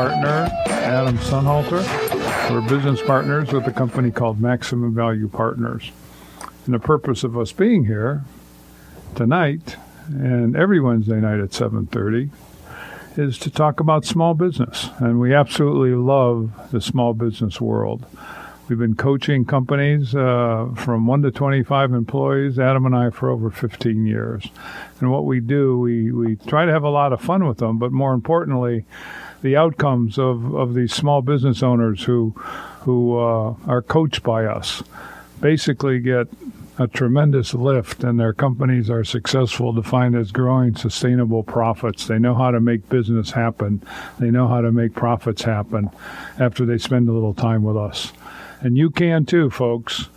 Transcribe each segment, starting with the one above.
partner, Adam Sonhalter. We're business partners with a company called Maximum Value Partners. And the purpose of us being here tonight and every Wednesday night at 7:30 is to talk about small business. And we absolutely love the small business world. We've been coaching companies uh, from 1 to 25 employees, Adam and I, for over 15 years. And what we do, we, we try to have a lot of fun with them, but more importantly, the outcomes of, of these small business owners who, who uh, are coached by us basically get a tremendous lift and their companies are successful defined as growing sustainable profits. They know how to make business happen. They know how to make profits happen after they spend a little time with us. And you can too, folks.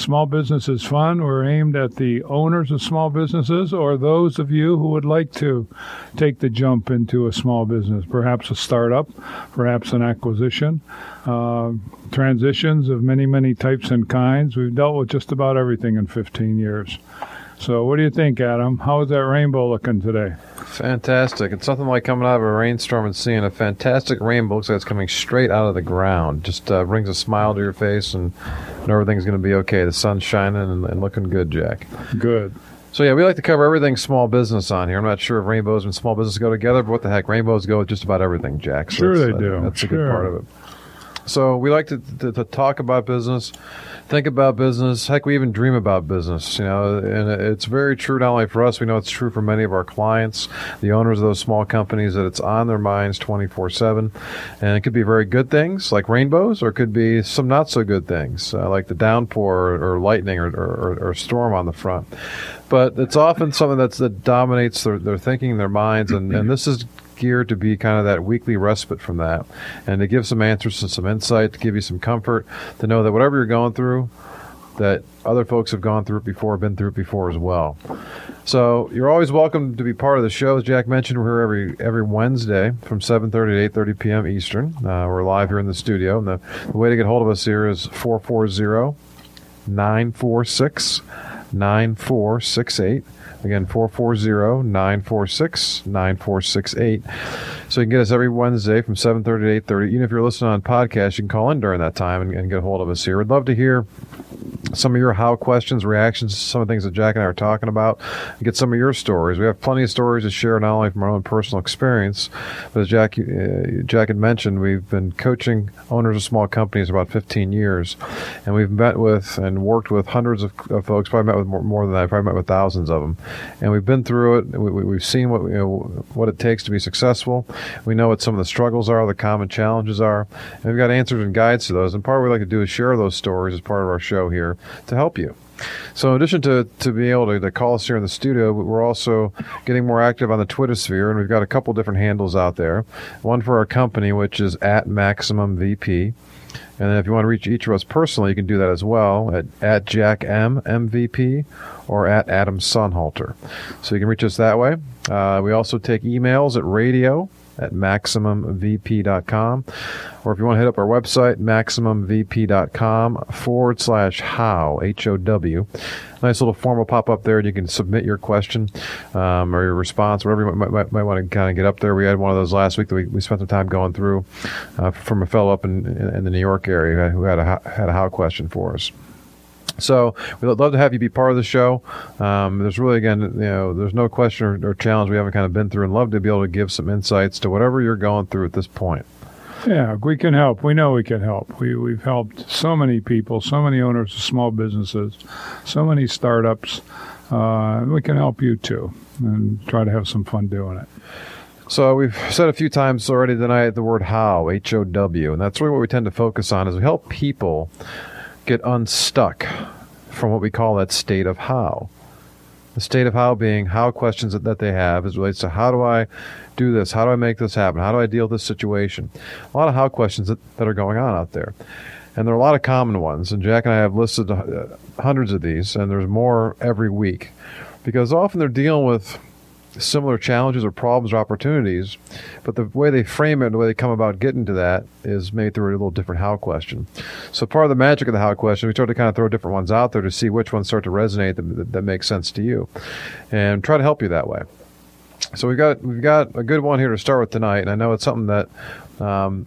Small business is fun. We're aimed at the owners of small businesses or those of you who would like to take the jump into a small business, perhaps a startup, perhaps an acquisition, uh, transitions of many, many types and kinds. We've dealt with just about everything in 15 years. So, what do you think, Adam? How is that rainbow looking today? Fantastic. It's something like coming out of a rainstorm and seeing a fantastic rainbow. Looks like it's coming straight out of the ground. Just uh, brings a smile to your face and, and everything's going to be okay. The sun's shining and, and looking good, Jack. Good. So yeah, we like to cover everything small business on here. I'm not sure if rainbows and small business go together, but what the heck, rainbows go with just about everything, Jack. So sure they do. That's sure. a good part of it. So we like to, to, to, talk about business, think about business. Heck, we even dream about business. You know, and it's very true not only for us. We know it's true for many of our clients, the owners of those small companies, that it's on their minds twenty four seven, and it could be very good things like rainbows, or it could be some not so good things uh, like the downpour or, or lightning or, or, or, storm on the front. But it's often something that's that dominates their, their thinking, their minds, and, and this is geared to be kind of that weekly respite from that and to give some answers and some insight, to give you some comfort, to know that whatever you're going through, that other folks have gone through it before, been through it before as well. So you're always welcome to be part of the show. As Jack mentioned, we're here every every Wednesday from 7:30 to 8:30 p.m. Eastern. Uh, we're live here in the studio, and the, the way to get hold of us here is 440 946 9468. Again, 440-946-9468. So you can get us every Wednesday from 7.30 to 8.30. Even if you're listening on podcast, you can call in during that time and, and get a hold of us here. We'd love to hear some of your how questions, reactions, some of the things that Jack and I are talking about, get some of your stories. We have plenty of stories to share, not only from our own personal experience, but as Jack uh, Jack had mentioned, we've been coaching owners of small companies about 15 years, and we've met with and worked with hundreds of, of folks. Probably met with more, more, than that. Probably met with thousands of them, and we've been through it. We, have seen what you know, what it takes to be successful. We know what some of the struggles are, the common challenges are, and we've got answers and guides to those. And part of what we like to do is share those stories as part of our show here to help you. So, in addition to, to being able to, to, call us here in the studio, we're also getting more active on the Twitter sphere, and we've got a couple different handles out there. One for our company, which is at Maximum VP. And then if you want to reach each of us personally, you can do that as well at, at Jack M MVP or at Adam Sonhalter. So you can reach us that way. Uh, we also take emails at radio at MaximumVP.com. Or if you want to hit up our website, MaximumVP.com forward slash how, H O W. Nice little form will pop up there and you can submit your question um, or your response, whatever you might, might, might, want to kind of get up there. We had one of those last week that we, we spent some time going through uh, from a fellow up in, in the New York area who had a, had a how question for us. So we'd love to have you be part of the show. Um, there's really, again, you know, there's no question or, or, challenge we haven't kind of been through, and love to be able to give some insights to whatever you're going through at this point. Yeah, we can help. We know we can help. We we've helped so many people, so many owners of small businesses, so many startups. Uh, we can help you too, and try to have some fun doing it. So we've said a few times already tonight the word how, H O W, and that's really what we tend to focus on is we help people get unstuck from what we call that state of how. The state of how being how questions that, they have as relates to how do I do this? How do I make this happen? How do I deal with this situation? A lot of how questions that, that are going on out there. And there are a lot of common ones. And Jack and I have listed uh, hundreds of these, and there's more every week. Because often they're dealing with similar challenges or problems or opportunities, but the way they frame it, the way they come about getting to that is made through a little different how question. So part of the magic of the how question, we start to kind of throw different ones out there to see which ones start to resonate that, that, that make sense to you, and try to help you that way. So we've got we've got a good one here to start with tonight, and I know it's something that um,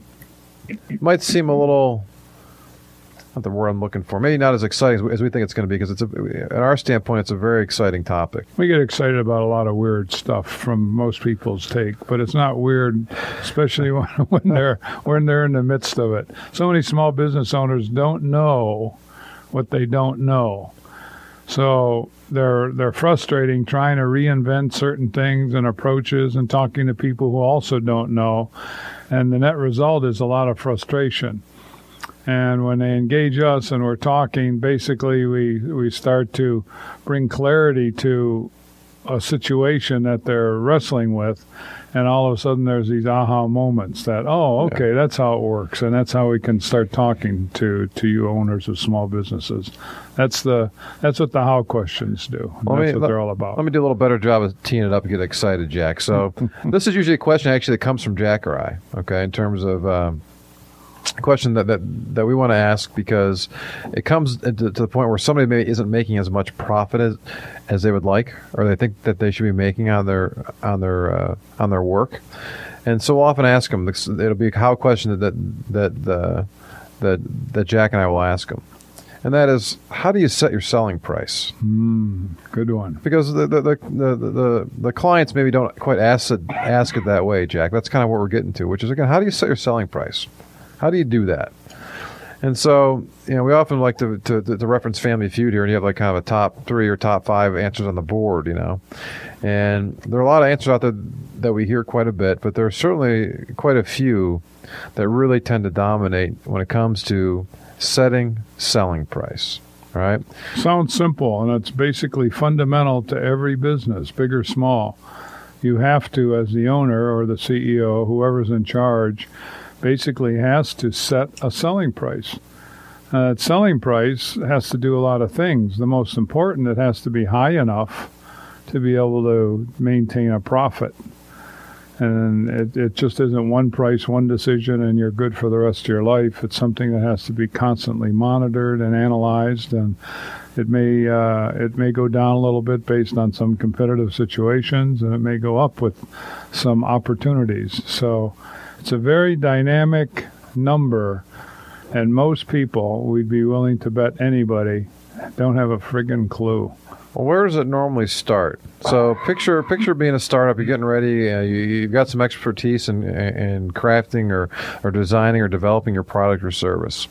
might seem a little not the word I'm looking for. Maybe not as exciting as we, think it's going to be because it's a, at our standpoint, it's a very exciting topic. We get excited about a lot of weird stuff from most people's take, but it's not weird, especially when, when they're when they're in the midst of it. So many small business owners don't know what they don't know. So they're they're frustrating trying to reinvent certain things and approaches and talking to people who also don't know. And the net result is a lot of frustration. And when they engage us and we're talking, basically we, we start to bring clarity to a situation that they're wrestling with. And all of a sudden there's these aha moments that, oh, okay, yeah. that's how it works. And that's how we can start talking to, to you owners of small businesses. That's the that's what the how questions do. Well, that's me, what let, they're all about. Let me do a little better job of teeing it up and get excited, Jack. So this is usually a question actually that comes from Jack or I, okay, in terms of um, question that, that, that we want to ask because it comes to, to, the point where somebody maybe isn't making as much profit as, as they would like or they think that they should be making on their on their uh, on their work and so we'll often ask them it'll be a how question that that the that that Jack and I will ask them and that is how do you set your selling price? Mm, good one. Because the the, the the, the, the clients maybe don't quite ask it ask it that way, Jack. That's kind of what we're getting to, which is again, how do you set your selling price? How do you do that? And so, you know, we often like to, to, to, reference Family Feud here, and you have like kind of a top three or top five answers on the board, you know. And there are a lot of answers out there that we hear quite a bit, but there are certainly quite a few that really tend to dominate when it comes to setting selling price. Right? Sounds simple, and it's basically fundamental to every business, big or small. You have to, as the owner or the CEO, whoever's in charge, basically has to set a selling price. Uh, selling price has to do a lot of things. The most important, it has to be high enough to be able to maintain a profit. And it, it just isn't one price, one decision, and you're good for the rest of your life. It's something that has to be constantly monitored and analyzed, and it may uh, it may go down a little bit based on some competitive situations, and it may go up with some opportunities. So it's a very dynamic number, and most people, we'd be willing to bet anybody, don't have a friggin' clue. Well, where does it normally start? So picture picture being a startup. You're getting ready. Uh, you, have got some expertise in, in crafting or, or designing or developing your product or service.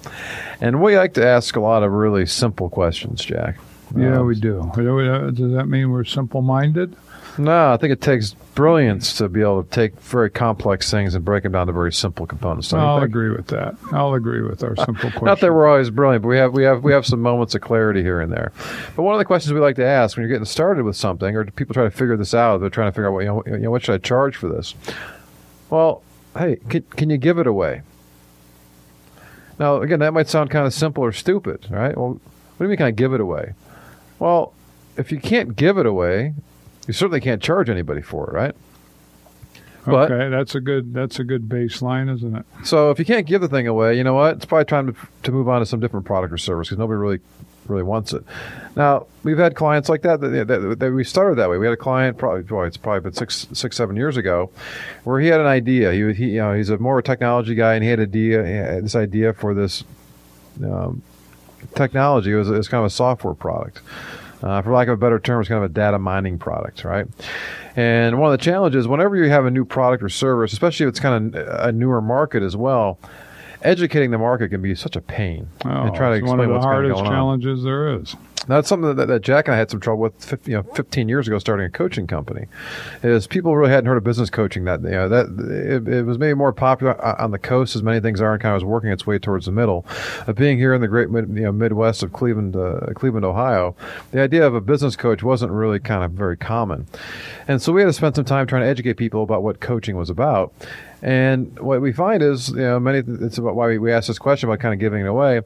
And we like to ask a lot of really simple questions, Jack. Yeah, um, we do. Does that mean we're simple minded? No, I think it takes brilliance to be able to take very complex things and break them down to very simple components. I'll think? agree with that. I'll agree with our simple question. Not that we're always brilliant, but we have we have we have some moments of clarity here and there. But one of the questions we like to ask when you're getting started with something, or people try to figure this out, they're trying to figure out what you know, you know what should I charge for this. Well, hey, can, can you give it away? Now, again, that might sound kind of simple or stupid, right? Well, what do you mean, can I give it away? Well, if you can't give it away, you certainly can't charge anybody for it, right? But, okay, that's a good that's a good baseline, isn't it? So if you can't give the thing away, you know what? It's probably time to, to move on to some different product or service because nobody really really wants it. Now we've had clients like that that, that that, we started that way. We had a client probably boy, it's probably been six six seven years ago, where he had an idea. He, he you know he's a more technology guy and he had a idea this idea for this um, technology. It was, it was kind of a software product uh, for lack of a better term, it's kind of a data mining product, right? And one of the challenges, whenever you have a new product or service, especially if it's kind of a newer market as well, educating the market can be such a pain. Oh, and try to explain one of the hardest challenges on. there is. That's something that, that, Jack and I had some trouble with, you know, 15 years ago, starting a coaching company. Is people really hadn't heard of business coaching that you know that it, it, was maybe more popular on the coast as many things are, and kind of was working its way towards the middle. But being here in the great mid, you know, Midwest of Cleveland, uh, Cleveland, Ohio, the idea of a business coach wasn't really kind of very common, and so we had to spend some time trying to educate people about what coaching was about. And what we find is, you know, many it's about why we, we ask this question about kind of giving it away.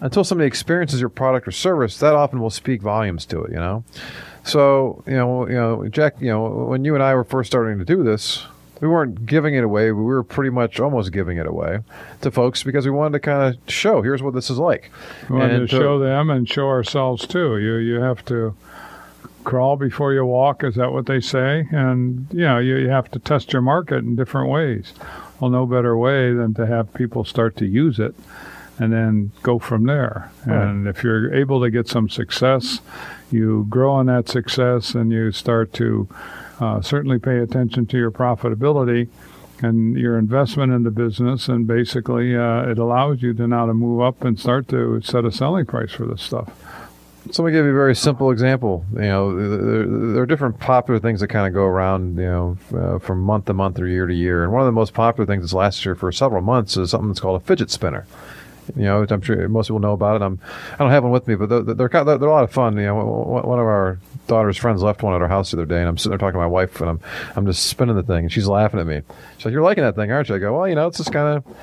Until somebody experiences your product or service, that often will speak volumes to it. You know, so you know, you know, Jack, you know, when you and I were first starting to do this, we weren't giving it away. We were pretty much almost giving it away to folks because we wanted to kind of show here's what this is like. We wanted and to, to show them and show ourselves too. You you have to crawl before you walk. Is that what they say? And you know, you, you have to test your market in different ways. Well, no better way than to have people start to use it and then go from there. Right. And if you're able to get some success, you grow on that success and you start to uh, certainly pay attention to your profitability and your investment in the business. And basically, uh, it allows you to now to move up and start to set a selling price for this stuff. So let me give you a very simple example. You know, there, there are different popular things that kind of go around, you know, uh, from month to month or year to year. And one of the most popular things that's lasted here for several months is something that's called a fidget spinner. You know, I'm sure most people know about it. I'm, I don't have one with me, but they're they're, they're a lot of fun. You know, one of our daughter's friends left one at our house the other day, and I'm sitting there talking to my wife, and I'm I'm just spinning the thing, and she's laughing at me. She's like, "You're liking that thing, aren't you?" I go, "Well, you know, it's just kind of."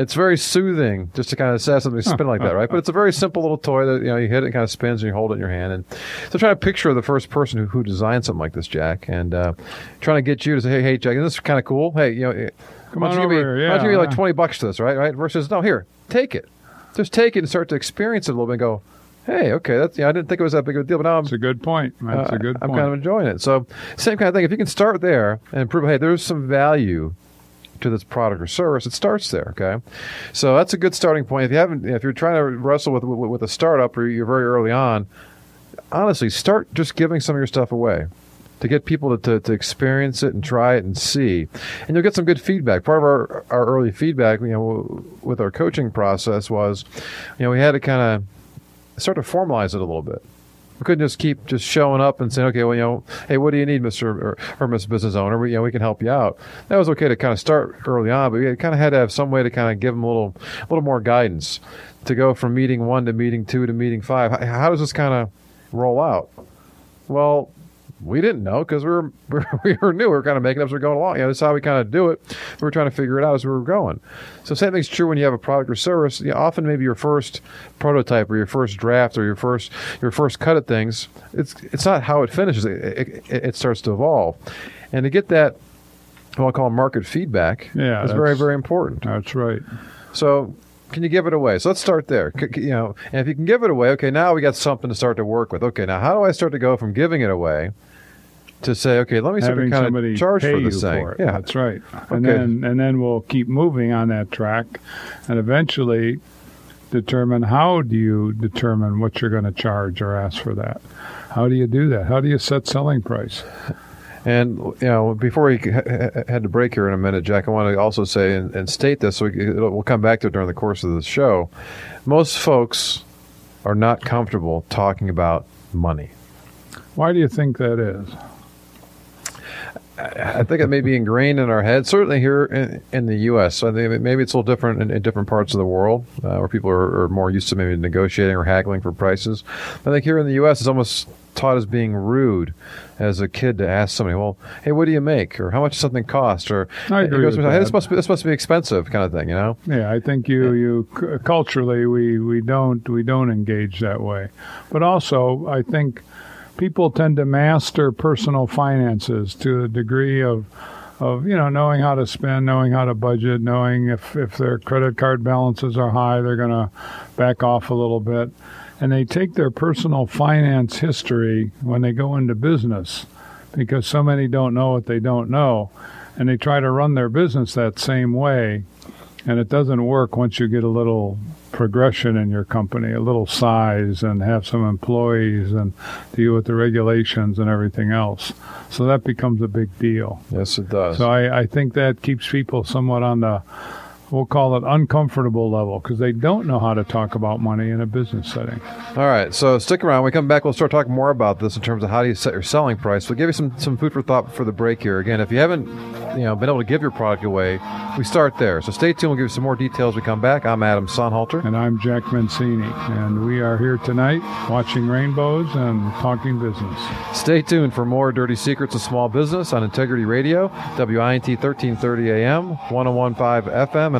It's very soothing just to kind of have something spin like that, right? But it's a very simple little toy that you know you hit it, and kind of spins, and you hold it in your hand. And so, trying to picture the first person who, who designed something like this, Jack, and uh, trying to get you to say, "Hey, hey, Jack, this is kind of cool. Hey, you know, Come why don't on you give me, over here, why don't you give me yeah. like twenty bucks to this, right? Right? Versus, no, here, take it. Just take it and start to experience it a little bit. and Go, hey, okay, that's yeah, I didn't think it was that big of a deal, but now I'm That's a good point. That's uh, a good I'm point. kind of enjoying it. So, same kind of thing. If you can start there and prove, hey, there's some value to this product or service, it starts there. Okay, so that's a good starting point. If you haven't, if you're trying to wrestle with with, with a startup or you're very early on, honestly, start just giving some of your stuff away. To get people to, to, to experience it and try it and see, and you'll get some good feedback. Part of our our early feedback, you know, with our coaching process was, you know, we had to kind of start to formalize it a little bit. We couldn't just keep just showing up and saying, okay, well, you know, hey, what do you need, Mr. or, or Miss Business Owner? We, you know, we can help you out. That was okay to kind of start early on, but we kind of had to have some way to kind of give them a little, a little more guidance to go from meeting one to meeting two to meeting five. How, how does this kind of roll out? Well, we didn't know because we were, we were new. We were kind of making up as we are going along. You know, that's how we kind of do it. We were trying to figure it out as we were going. So same thing's true when you have a product or service. You know, often maybe your first prototype or your first draft or your first your first cut at things. It's it's not how it finishes. It, it, it starts to evolve, and to get that what I'll call market feedback Yeah, is very very important. That's right. So can you give it away? So let's start there. You know, and if you can give it away, okay, now we got something to start to work with. Okay, now how do I start to go from giving it away to say, okay, let me start to Having kind somebody of charge pay for this thing? for it. Yeah, That's right. And then and then we'll keep moving on that track, and eventually determine how do you determine what you're going to charge or ask for that. How do you do that? How do you set selling price? And you know, before we ha- ha- had to break here in a minute, Jack, I want to also say and, and state this, so we, it'll- we'll come back to it during the course of the show. Most folks are not comfortable talking about money. Why do you think that is? I think it may be ingrained in our head, certainly here in, in the U.S. I think maybe it's a little different in, in different parts of the world uh, where people are, are more used to maybe negotiating or haggling for prices. I think here in the U.S. it's almost taught as being rude as a kid to ask somebody, "Well, hey, what do you make?" or "How much does something cost?" or I agree goes, "Hey, this must be this must be expensive," kind of thing. You know? Yeah, I think you you culturally we we don't we don't engage that way, but also I think people tend to master personal finances to a degree of of you know knowing how to spend, knowing how to budget, knowing if if their credit card balances are high, they're going to back off a little bit, and they take their personal finance history when they go into business because so many don't know what they don't know, and they try to run their business that same way. And it doesn't work once you get a little progression in your company, a little size, and have some employees and deal with the regulations and everything else. So that becomes a big deal. Yes, it does. So I, I think that keeps people somewhat on the, we'll call it uncomfortable level because they don't know how to talk about money in a business setting. All right, so stick around. When we come back, we'll start talking more about this in terms of how do you set your selling price. We'll give you some, some food for thought for the break here. Again, if you haven't you know been able to give your product away, we start there. So stay tuned. We'll give you some more details. when We come back. I'm Adam Sonhalter. And I'm Jack Mancini, and we are here tonight watching rainbows and talking business. Stay tuned for more dirty secrets of small business on Integrity Radio, WINT 1330 AM, 1015 FM, and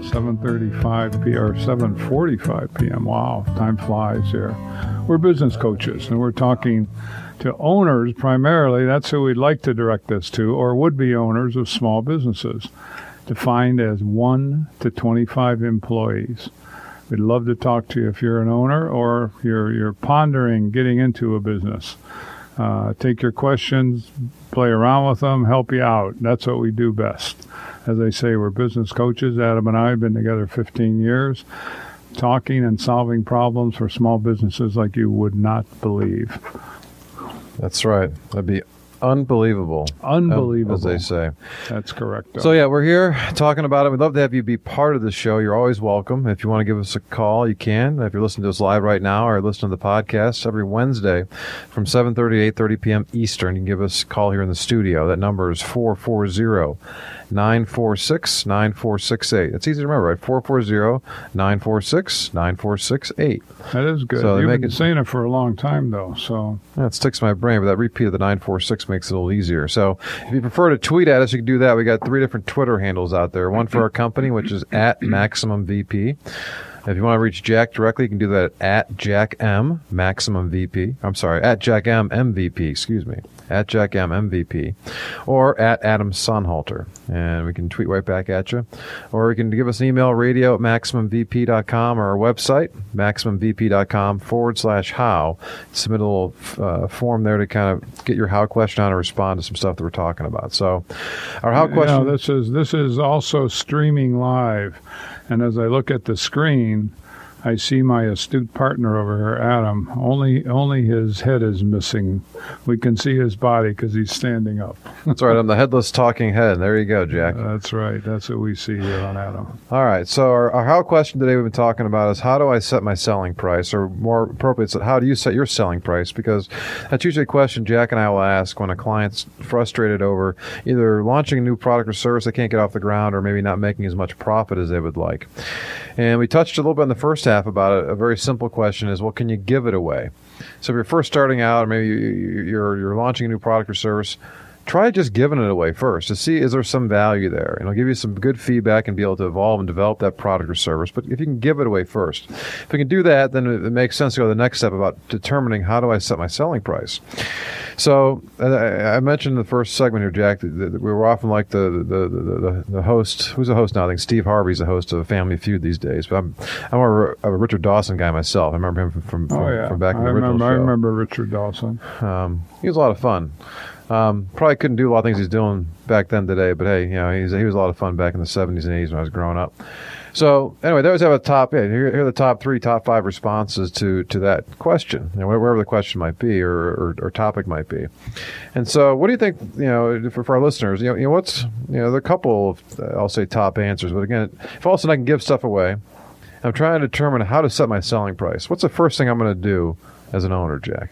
7:35 p. or 7:45 p.m. Wow, time flies here. We're business coaches, and we're talking to owners primarily. That's who we'd like to direct this to, or would-be owners of small businesses, defined as one to 25 employees. We'd love to talk to you if you're an owner or you're you're pondering getting into a business. Uh, take your questions, play around with them, help you out. That's what we do best. As I say, we're business coaches. Adam and I have been together 15 years, talking and solving problems for small businesses like you would not believe. That's right. That'd be unbelievable. Unbelievable. As they say. That's correct. So, yeah, we're here talking about it. We'd love to have you be part of the show. You're always welcome. If you want to give us a call, you can. If you're listening to us live right now or listening to the podcast every Wednesday from 7.30 to 8.30 p.m. Eastern, you can give us a call here in the studio. That number is 440 946 9468. It's easy to remember, right? 440 946 9468. That is good. So You've been it- saying it for a long time, though. So Yeah, it sticks to my brain, but that repeat of the 946 makes it a little easier. So if you prefer to tweet at us, you can do that. We got three different Twitter handles out there. One for our company, which is at MaximumVP. If you want to reach Jack directly, you can do that at Jack M Maximum VP. I'm sorry, at Jack M MVP. Excuse me, at Jack M MVP, or at Adam Sonhalter, and we can tweet right back at you. Or you can give us an email, radio at maximumvp.com, or our website, maximumvp.com forward slash how. Submit a little uh, form there to kind of get your how question on and respond to some stuff that we're talking about. So, our how Yeah, question. this is this is also streaming live, and as I look at the screen, I see my astute partner over here, Adam. Only only his head is missing. We can see his body because he's standing up. That's right. I'm the headless talking head. There you go, Jack. That's right. That's what we see here on Adam. All right. So our, our how question today we've been talking about is how do I set my selling price, or more appropriate, how do you set your selling price? Because that's usually a question Jack and I will ask when a client's frustrated over either launching a new product or service they can't get off the ground, or maybe not making as much profit as they would like. And we touched a little bit in the first half about it. A very simple question is, well, can you give it away? So if you're first starting out, or maybe you- you- you're you're launching a new product or service, try just giving it away first to see is there some value there? And it'll give you some good feedback and be able to evolve and develop that product or service. But if you can give it away first if you can do that then it, makes sense to go to the next step about determining how do i set my selling price. So I, I mentioned in the first segment here jack that, we were often like the the, the, the the host. Who's the host now? I think steve harvey's the host of family feud these days. But i'm i'm of a richard dawson guy myself. I remember him from from, Oh yeah, from back in I the original remember. I remember Richard Dawson. Um, he was a lot of fun. Um, probably couldn't do a lot of things he's doing back then today, but hey, you know, he was a lot of fun back in the 70s and 80s when I was growing up. So anyway, always have a top. Yeah, here, here are the top three, top five responses to to that question, you know, wherever the question might be or, or, or topic might be. And so, what do you think? You know, for, for our listeners, you know, you know, what's you know, there are a couple of uh, I'll say top answers, but again, if all of a sudden I can give stuff away, I'm trying to determine how to set my selling price. What's the first thing I'm going to do as an owner, Jack?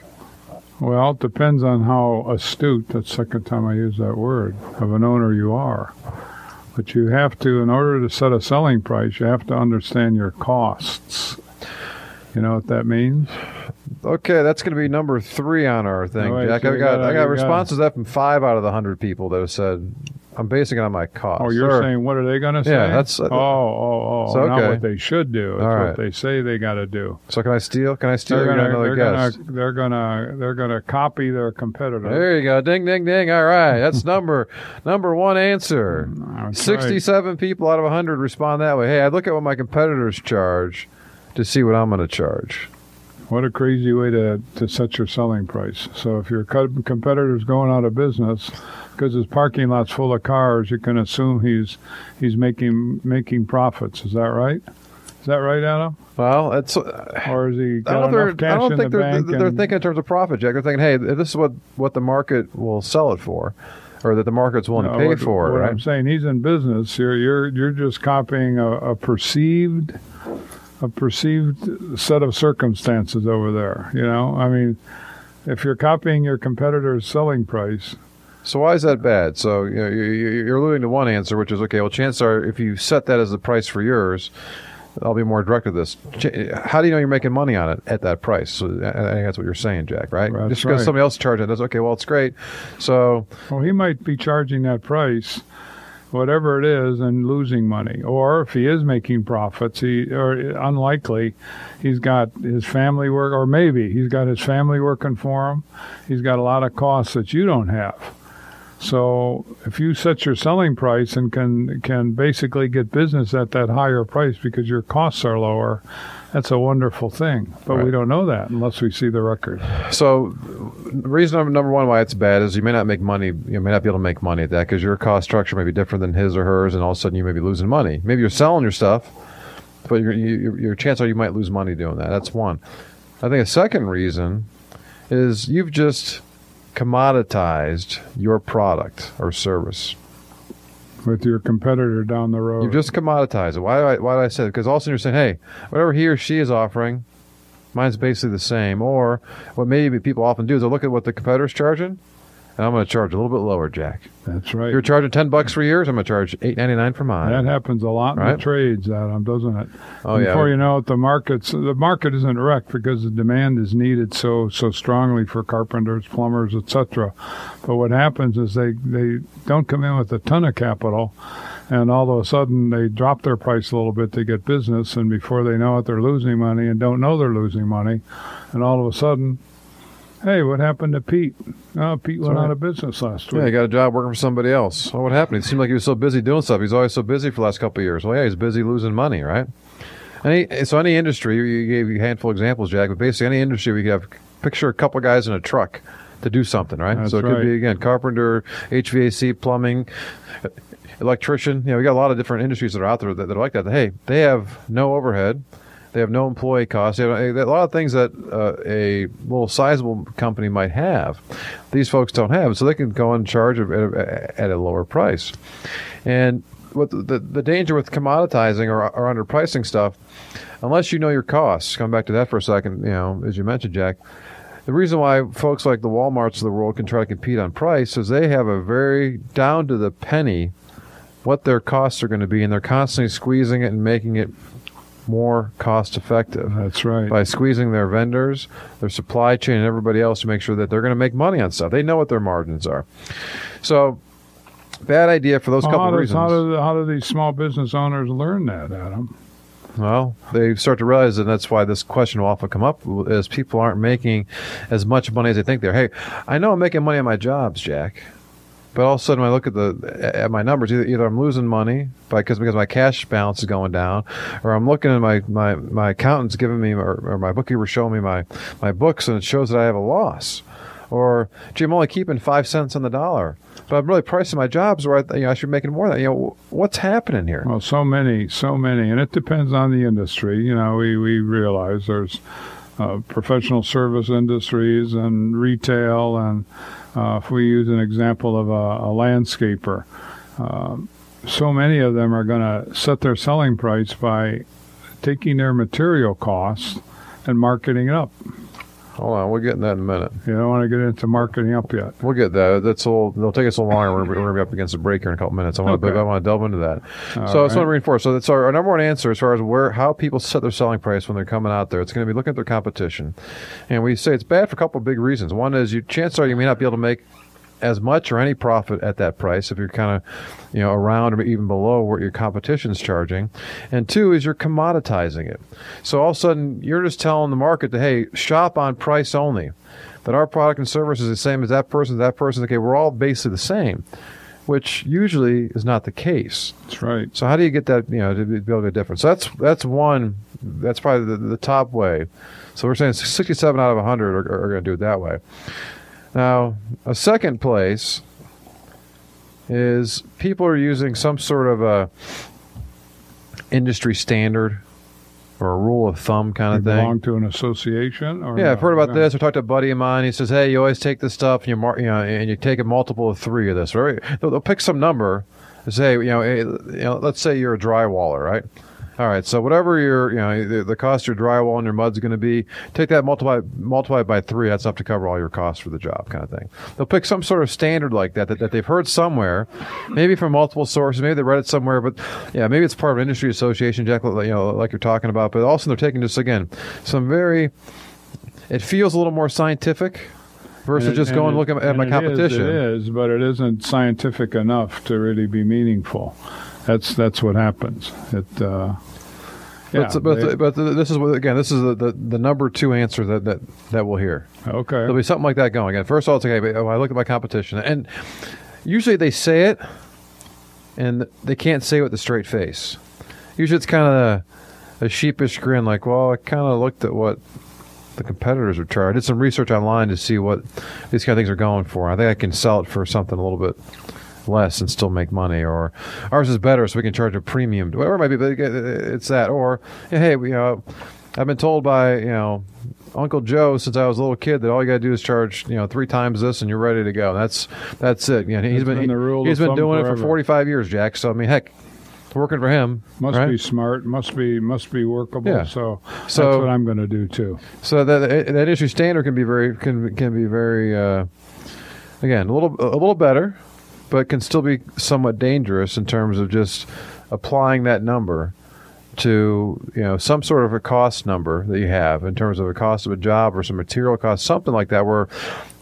Well, it depends on how astute, that's the second time I use that word, of an owner you are. But you have to, in order to set a selling price, you have to understand your costs. You know what that means? Okay, that's going to be number three on our thing, right, Jack. I got gotta- I got responses that from five out of the hundred people that have said I'm basing it on my cost. Oh, you're Or- saying what are they going to say? Yeah, that's- uh, oh, oh, oh. So, Not what they should do. It's All right. what they say they got to do. so. Can I steal? Can I steal? They're gonna, another they're guess. gonna, they're gonna, they're gonna copy their competitor. There you go. Ding, ding, ding. All right, that's number number one answer. That's right. Sixty-seven people out of hundred respond that way. Hey, I look at what my competitors charge to see what I'm going to charge. What a crazy way to, to set your selling price. So if your competitor's going out of business because his parking lot's full of cars, you can assume he's he's making making profits. Is that right? Is that right, Adam? Well, it's. Uh, Or is he I got don't, enough cash I don't in think the they're, bank? they're thinking in terms of profit, Jack. They're thinking, hey, this is what, what the market will sell it for, or that the market's willing No, to pay what, for, what right? I'm saying, he's in business. You're you're you're just copying a, a perceived a perceived set of circumstances over there. You know, I mean, if you're copying your competitor's selling price, So why is that bad? So you know, you- you- you're alluding to one answer, which is okay. Well, chances are, if you set that as the price for yours, I'll be more direct with this. How do you know you're making money on it at that price? So I think that's what you're saying, Jack. Right? That's Just because right. somebody else charged it, that's okay. Well, it's great. So well, he might be charging that price whatever it is, and losing money. Or if he is making profits, he or unlikely, he's got his family work, or maybe he's got his family working for him. He's got a lot of costs that you don't have. So if you set your selling price and can can basically get business at that higher price because your costs are lower, that's a wonderful thing. But Right. we don't know that unless we see the record. So, the reason number, number one why it's bad is you may not make money. You may not be able to make money at that because your cost structure may be different than his or hers, and all of a sudden you may be losing money. Maybe you're selling your stuff, but your your, your chance are you might lose money doing that. That's one. I think a second reason is you've just commoditized your product or service. With your competitor down the road. You've just commoditized it. Why do I, why do I say that? Because all of a sudden you're saying, hey, whatever he or she is offering, mine's basically the same. Or what maybe people often do is they look at what the competitor's charging, and I'm going to charge a little bit lower, Jack. that's right. you're charging 10 bucks for yours, I'm going to charge 8.99 for mine. That happens a lot in the trades, Adam, doesn't it? Oh, yeah. Before you know it, the market's the market isn't wrecked because the demand is needed so so strongly for carpenters, plumbers, etc. But what happens is they they don't come in with a ton of capital, and all of a sudden they drop their price a little bit to get business, and before they know it, they're losing money and don't know they're losing money, and all of a sudden. Hey, what happened to Pete? Oh, Pete went right. out of business last week. Yeah, he got a job working for somebody else. Well, what happened? He seemed like he was so busy doing stuff. He's always so busy for the last couple of years. Well, yeah, he's busy losing money, right? Any so any industry, you gave you a handful of examples, Jack, but basically any industry, we could have picture a couple of guys in a truck to do something, right? That's so it could be again carpenter, HVAC, plumbing, electrician. You know, we got a lot of different industries that are out there that, that are like that. Hey, they have no overhead. They have no employee costs. They have a lot of things that uh, a little sizable company might have. These folks don't have, so they can go and charge at a, at a lower price. And what the, the, the danger with commoditizing or, or underpricing stuff, unless you know your costs, come back to that for a second. You know, as you mentioned, Jack. The reason why folks like the WalMarts of the world can try to compete on price is they have a very down to the penny what their costs are going to be, and they're constantly squeezing it and making it more cost effective That's right. by squeezing their vendors, their supply chain, and everybody else to make sure that they're going to make money on stuff. They know what their margins are. So, bad idea for those Well, couple how, reasons. how, do, how do these small business owners learn that, Adam? Well, they start to realize, and that's why this question will often come up, is people aren't making as much money as they think they're. Hey, I know I'm making money on my jobs, Jack, but all of a sudden when I look at the at my numbers, either, either I'm losing money because because my cash balance is going down, or I'm looking at my my my accountant's giving me or, or my bookkeeper showing me my my books and it shows that I have a loss, or gee, I'm only keeping five cents on the dollar. But I'm really pricing my jobs where I, you know, I should be making more than. You know, what's happening here? Well, so many, so many, and it depends on the industry. You know, we, we realize there's uh, professional service industries and retail, and uh, if we use an example of a, a landscaper, um, so many of them are going to set their selling price by taking their material costs and marketing it up. Hold on, we'll get in that in a minute. You don't want to get into marketing up yet. We'll get that. That's a little. It'll take us a little longer. We're, going to be up against a break here in a couple minutes. I want Okay. to. I want to delve into that. All so I just right. want to reinforce. So that's our, our number one answer as far as where how people set their selling price when they're coming out there. It's going to be looking at their competition, and we say it's bad for a couple of big reasons. One is you chances are you may not be able to make as much or any profit at that price if you're kind of you know around or even below what your competition's charging. And two is you're commoditizing it. So all of a sudden you're just telling the market that hey shop on price only. That our product and service is the same as that person that person okay we're all basically the same which usually is not the case. That's right. so how do you get that you know to be able to get so that's that's one that's probably the, the top way. So we're saying 67 out of 100 are, are going to do it that way now, a second place is people are using some sort of a industry standard or a rule of thumb kind of thing. belong to an association, or Yeah, I've heard about no? this. I talked to a buddy of mine. He says, "Hey, you always take this stuff and you, mar- you know, and you take a multiple of three of this, right? They'll, they'll pick some number and say, you know, hey, you know, let's say you're a drywaller, right? All right, so whatever your, you know, the, the cost of your drywall and your mud's going to be, take that multiply multiply by three. That's enough to cover all your costs for the job, kind of thing. They'll pick some sort of standard like that that, that they've heard somewhere, maybe from multiple sources, maybe they read it somewhere, but yeah, maybe it's part of an industry association, Jack, you know, like you're talking about. But also they're taking just again some very it feels a little more scientific versus it- just going and it- looking at my it is- competition. It is, but it isn't scientific enough to really be meaningful. That's that's what happens. It. Uh, yeah, but, but, they- but this is what again. This is the, the, the number two answer that, that that we'll hear. okay. There'll be something like that going. And first of all, it's okay. But oh, I look at my competition, and usually they say it, and they can't say it with a straight face. Usually, it's kind of a, sheepish grin, like, "Well, I kind of looked at what the competitors are charging. I did some research online to see what these kind of things are going for. I think I can sell it for something a little bit." Less and still make money, or ours is better, so we can charge a premium. Whatever it might be, but it's that. Or hey, we, uh, I've been told by you know Uncle Joe since I was a little kid that all you got to do is charge you know three times this and you're ready to go. That's that's it. You know, he's been, been the rule he's of been doing it for 45 years, Jack. So I mean, heck, working for him. must right? be smart. Must be must be workable. Yeah. So, So- that's what I'm going to do too. So that that industry standard can be very can can be very uh, again a little a little better, but can still be somewhat dangerous in terms of just applying that number to you know some sort of a cost number that you have in terms of a cost of a job or some material cost, something like that, where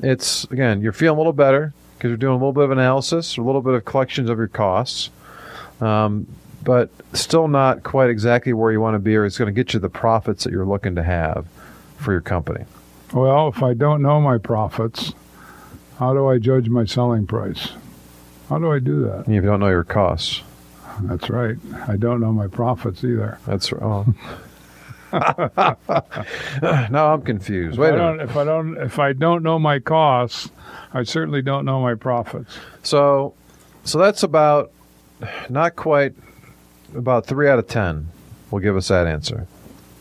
it's again you're feeling a little better because you're doing a little bit of analysis, or a little bit of collections of your costs. Um, but still not quite exactly where you want to be, or it's going to get you the profits that you're looking to have for your company. Well, if I don't know my profits, how do I judge my selling price? How do I do that? If you don't know your costs, That's right. I don't know my profits either. that's oh. now I'm confused. Wait if a I don't, minute. if I don't, if I don't know my costs, I certainly don't know my profits. So, so that's about not quite about three out of ten will give us that answer.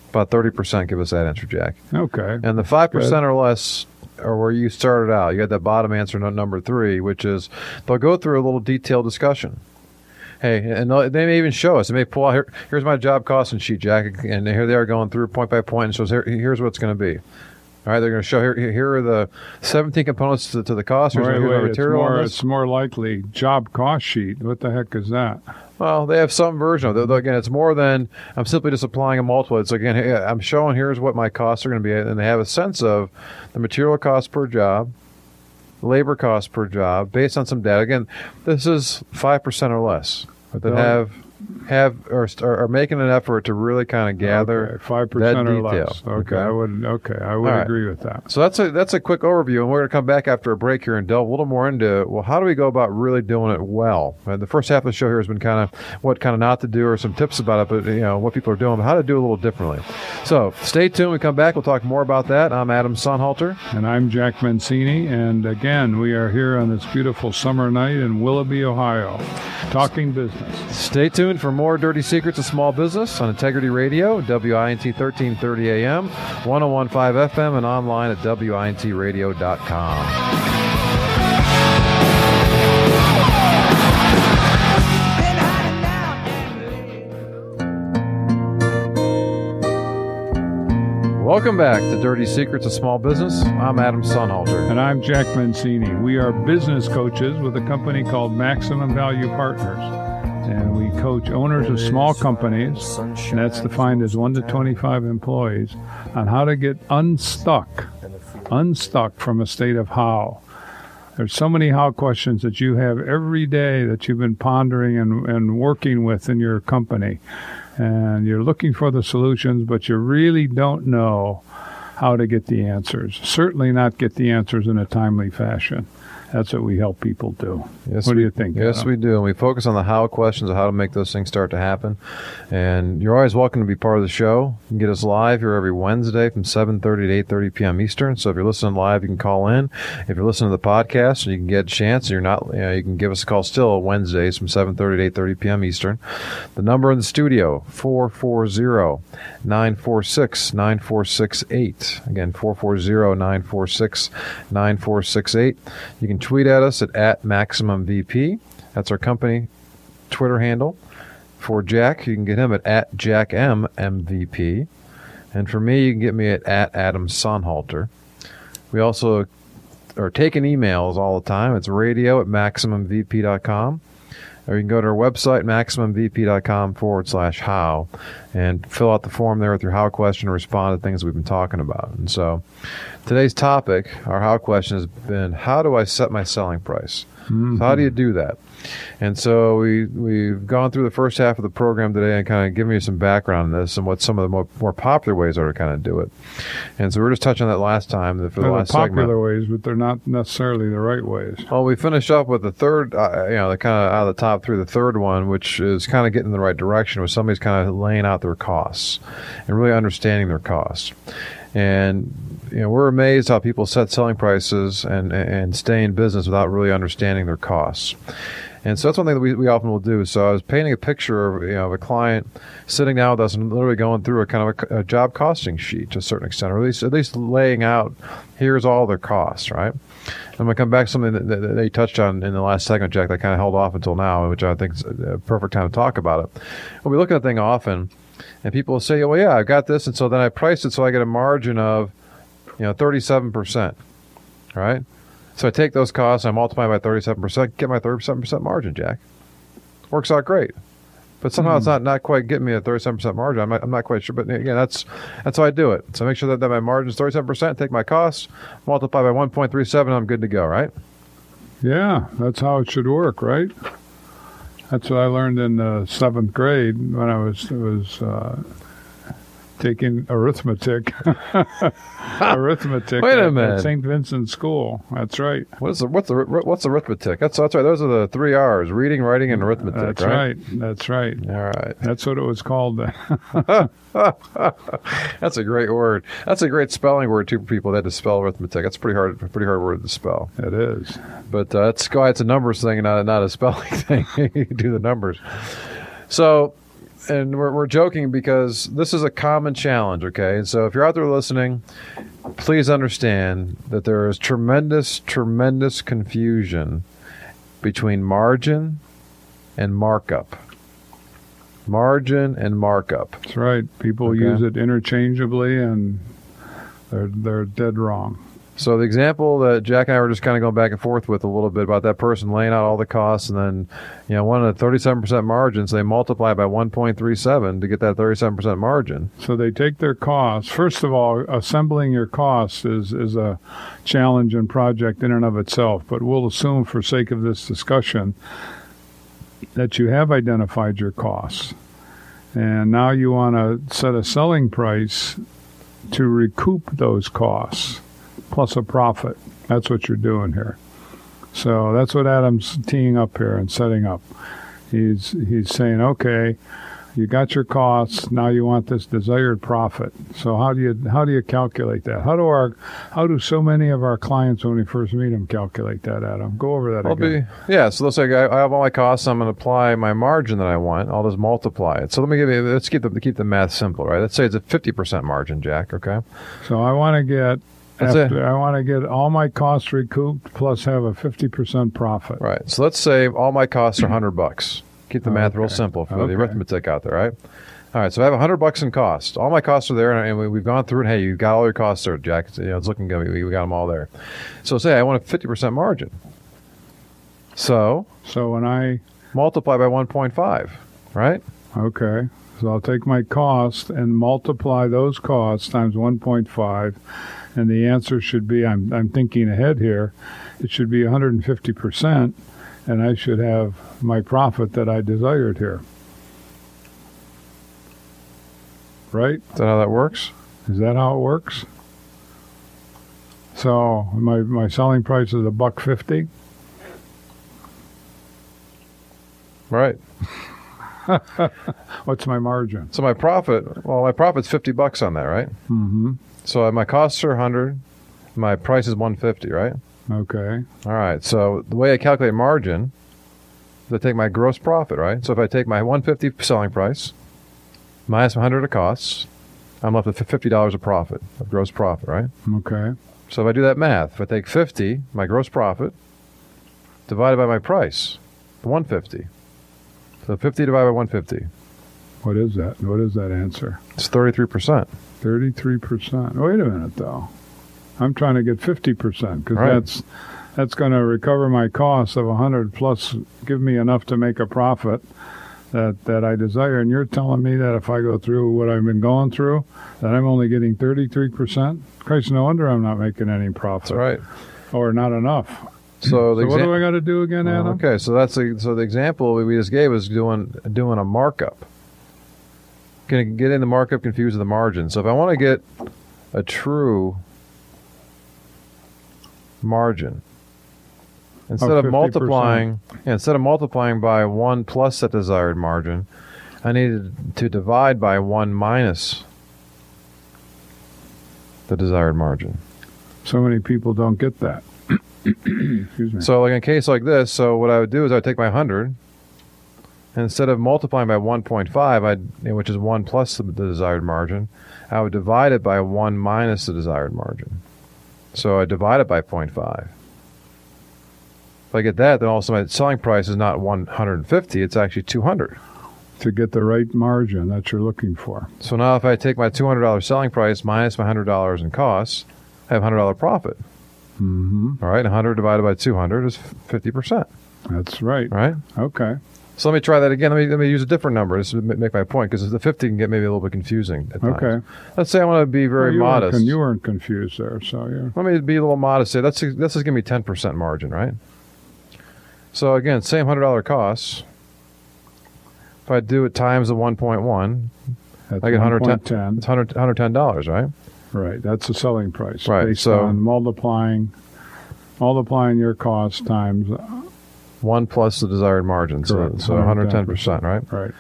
About thirty percent give us that answer, Jack. Okay. And the five percent or less are where you started out. You had that bottom answer, number three, which is they'll go through a little detailed discussion. Hey, and they'll- may even show us. They may pull out here. Here's my job costing sheet, Jack, and here they are going through point by point, and shows here, here's what it's going to be. All right, they're going to show here. Here are the 17 components to, to the cost. Here's, Wait, here's wait, it's material. on more, it's more likely job cost sheet. What the heck is that? Well, they have some version of it. Though, Again, it's more than I'm simply just applying a multiple. It's again, I'm showing here's what my costs are going to be, and they have a sense of the material cost per job, labor cost per job, based on some data. Again, this is five percent or less that They'll- have have or are, are making an effort to really kind of gather. five percent that or detail. less. Okay, Okay. I would. Okay, I would right. agree with that. So that's a that's a quick overview, and we're going to come back after a break here and delve a little more into well, how do we go about really doing it well? And the first half of the show here has been kind of what kind of not to do, or some tips about it, but you know what people are doing, but how to do it a little differently. So stay tuned. We come back, we'll talk more about that. I'm Adam Sonhalter. And I'm Jack Mancini, and again, we are here on this beautiful summer night in Willoughby, Ohio, talking business. Stay tuned for more dirty secrets of small business on Integrity Radio, WINT 1330 AM, 1015 FM, and online at WINTradio.com. Welcome back to Dirty Secrets of Small Business. I'm Adam Sonhalter. And I'm Jack Mancini. We are business coaches with a company called Maximum Value Partners. And we coach owners of small companies, and that's defined as 1 to 25 employees, on how to get unstuck, unstuck from a state of how. There's so many how questions that you have every day that you've been pondering and, and working with in your company. And you're looking for the solutions, but you really don't know how to get the answers. Certainly not get the answers in a timely fashion. That's what we help people do. Yes, what do you think? Yes, Adam? we do. And we focus on the how questions of how to make those things start to happen. And you're always welcome to be part of the show. You can get us live here every Wednesday from 7.30 to 8.30 p.m. Eastern. So if you're listening live, you can call in. If you're listening to the podcast, and you can get a chance. And you're not, you, know, you can give us a call still Wednesdays from 7.30 to 8.30 p.m. Eastern. The number in the studio, 440-946-9468. Again, 440-946-9468. You can tweet at us at, at MaximumVP. That's our company Twitter handle. For Jack, you can get him at, at JackMMVP. And for me, you can get me at, at Adam Sonhalter. We also are taking emails all the time. It's radio at MaximumVP.com. or you can go to our website, MaximumVP.com forward slash how, and fill out the form there with your how question and respond to things we've been talking about. And so today's topic, our how question has been how do I set my selling price? Mm-hmm. So how do you do that? And so we we've gone through the first half of the program today and kind of given you some background on this and what some of the more, more popular ways are to kind of do it. And so we are just touching on that last time for the they're last the popular segment. ways, but they're not necessarily the right ways. Well, we finished up with the third, uh, you know, the kind of out of the top three, the third one, which is kind of getting in the right direction, where somebody's kind of laying out their costs and really understanding their costs. And you know, we're amazed how people set selling prices and and stay in business without really understanding their costs. And so that's one thing that we, we often will do. So I was painting a picture of you know of a client sitting down with us and literally going through a kind of a, a job costing sheet to a certain extent, or at least at least laying out here's all their costs, right? I'm going to come back to something that, that, they touched on in the last segment, Jack, that kind of held off until now, which I think is a perfect time to talk about it. When we look at a thing often, and people will say, well, yeah, I've got this, and so then I priced it so I get a margin of, you know, 37%, right? So I take those costs, I multiply by 37%, get my 37% margin, Jack. Works out great. But somehow mm. it's hmm. not, not quite getting me a 37% margin. I'm not, I'm not quite sure. But again, that's that's how I do it. So make sure that, that my margin is 37%, take my costs, multiply by 1.37, I'm good to go, right? Yeah, that's how it should work, right? That's what I learned in the seventh grade when I was was uh, taking arithmetic. arithmetic. Wait a minute. St. Vincent School. That's right. What's the what's the what's arithmetic? That's that's right. Those are the three R's: reading, writing, and arithmetic. That's right. right. That's right. All right. That's what it was called. that's a great word. That's a great spelling word too for people that had to spell arithmetic. That's pretty hard. Pretty hard word to spell. It is. But uh, it's it's a numbers thing, and not not a spelling thing. you do the numbers. So and we're, we're joking because this is a common challenge, okay? And so if you're out there listening, please understand that there is tremendous, tremendous confusion between margin and markup. Margin and markup. That's right. People okay. use it interchangeably and they're they're dead wrong. So the example that Jack and I were just kind of going back and forth with a little bit about that person laying out all the costs and then, you know, one of the 37% margins, they multiply by 1.37 to get that 37% margin. So they take their costs. First of all, assembling your costs is, is a challenge and project in and of itself, but we'll assume for sake of this discussion that you have identified your costs. And now you want to set a selling price to recoup those costs plus a profit. That's what you're doing here. So that's what Adam's teeing up here and setting up. He's he's saying, okay, you got your costs. Now you want this desired profit. So how do you how do you calculate that? How do our how do so many of our clients when we first meet them calculate that, Adam? Go over that I'll again. Be, yeah. So let's say I, I have all my costs. I'm going to apply my margin that I want. I'll just multiply it. So let me give you. Let's keep the keep the math simple, right? Let's say it's a fifty percent margin, Jack. Okay. So I want to get that's After, it. I want to get all my costs recouped plus have a 50% profit. Right. So let's say all my costs are 100 bucks. Keep the math okay. real simple for okay. the arithmetic out there, right? All right, so I have 100 bucks in cost. All my costs are there, and we, have gone through it. Hey, you got all your costs there, Jack. You know, it's looking good. We, we got them all there. So say I want a 50% margin. So, so when I multiply by 1.5, right? Okay. So I'll take my cost and multiply those costs times 1.5 and the answer should be I'm, I'm thinking ahead here it should be 150% and I should have my profit that I desired here. Right? Is that how that works? Is that how it works? So my my selling price is a buck fifty. Right. What's my margin? So my profit, well, my profit's fifty bucks on that, right? Mm-hmm. So my costs are 100. My price is 150, right? Okay. All right. So the way I calculate margin is I take my gross profit, right? So if I take my 150 selling price minus 100 of costs, I'm left with $50 of profit, of gross profit, right? Okay. So if I do that math, if I take 50, my gross profit, divided by my price, 150. So 50 divided by 150. What is that? What is that answer? It's 33%. 33%. Wait a minute, though. I'm trying to get 50% because right. that's that's going to recover my costs of a hundred plus, give me enough to make a profit that that I desire. And you're telling me that if I go through what I've been going through, that I'm only getting 33 percent. Christ, no wonder I'm not making any profit. That's right. Or not enough. So, the So what do I got to do again, Adam? Okay, so that's the, so the example we just gave was doing doing a markup. Can I get in the markup confused with the margin? So if I want to get a true margin, instead of 50%. multiplying, yeah, instead of multiplying by one plus that desired margin, I needed to divide by one minus the desired margin. So many people don't get that. Excuse me. So, like in a case like this, so what I would do is I would take my hundred, and instead of multiplying by one point five, I which is one plus the, desired margin, I would divide it by one minus the desired margin. So I divide it by 0.5. If I get that, then also my selling price is not 150; it's actually 200. to get the right margin that you're looking for. So now, if I take my $200 selling price minus my $100 in costs, I have $100 profit. hmm All right, 100 divided by 200 is 50%. That's right. Right. Okay. So let me try that again. Let me let me use a different number. This would make my point because the 50 can get maybe a little bit confusing. Okay. Let's say I want to be very Well, you weren't modest. con- you weren't confused there, so yeah. Let me be a little modest. Say that's this is going to be 10% margin, right? So again, same $100 costs. If I do it times the 1.1, I get 110 110. it's 100 $110, right? Right. That's the selling price. Right, Based so- on multiplying multiplying your cost times One plus the desired margin. So, Correct. so 110%, right? right.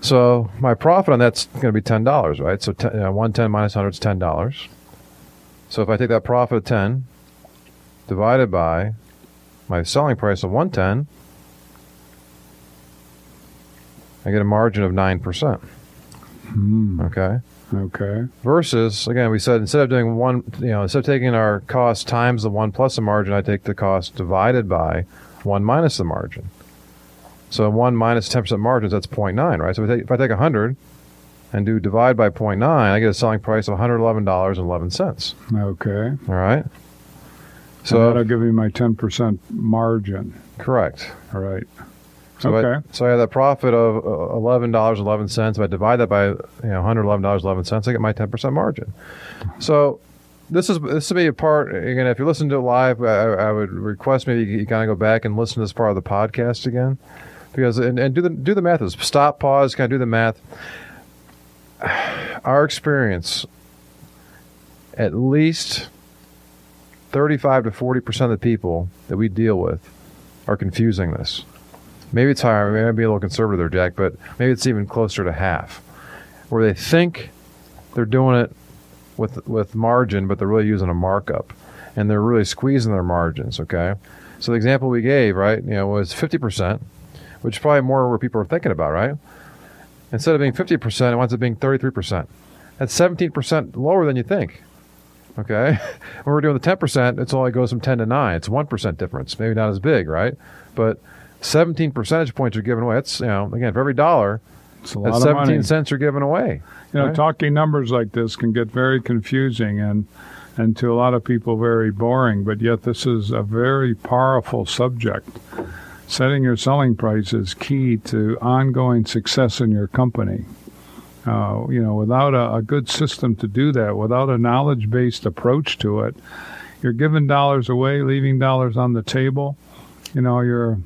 So my profit on that's going to be ten dollars, right? So ten, uh, one ten minus hundred is ten dollars. So if I take that profit of ten divided by my selling price of one ten, I get a margin of nine percent. Hmm. Okay. Okay. Versus again, we said instead of doing one, you know, instead of taking our cost times the one plus the margin, I take the cost divided by one minus the margin. So one minus minus ten percent margins, that's 0.9, right? So if I take, if I take hundred and do divide by 0.9, I get a selling price of one hundred eleven dollars and eleven cents. Okay. All right. So So that'll give me my 10% margin. correct. All right. So I, Okay. so I have that profit of uh, eleven dollars eleven cents. If I divide that by you know one hundred eleven dollars eleven cents, I get my ten percent margin. So this is this will be a part again. If you listen to it live, I, I would request maybe you, kind of go back and listen to this part of the podcast again, because and, and do the do the math. Stop, pause, kind of do the math. Our experience, at least thirty-five to forty percent of the people that we deal with are confusing this. Maybe it's higher. Maybe I'd be a little conservative there, Jack, but maybe it's even closer to half, where they think they're doing it with with margin, but they're really using a markup, and they're really squeezing their margins. Okay, so the example we gave, right, you know, was fifty percent, which is probably more where people are thinking about, right? Instead of being fifty percent, it winds up being thirty-three percent. That's seventeen percent lower than you think. Okay, when we're doing the ten percent, it's only goes from ten to nine. It's one percent difference. Maybe not as big, right? But 17 percentage points are given away. That's, you know, again, for every dollar, It's a that's of 17 money. cents are given away. You know, right? talking numbers like this can get very confusing and and to a lot of people very boring, but yet this is a very powerful subject. Setting your selling price is key to ongoing success in your company. Uh, you know, without a, a good system to do that, without a knowledge based approach to it, you're giving dollars away, leaving dollars on the table. You know, you're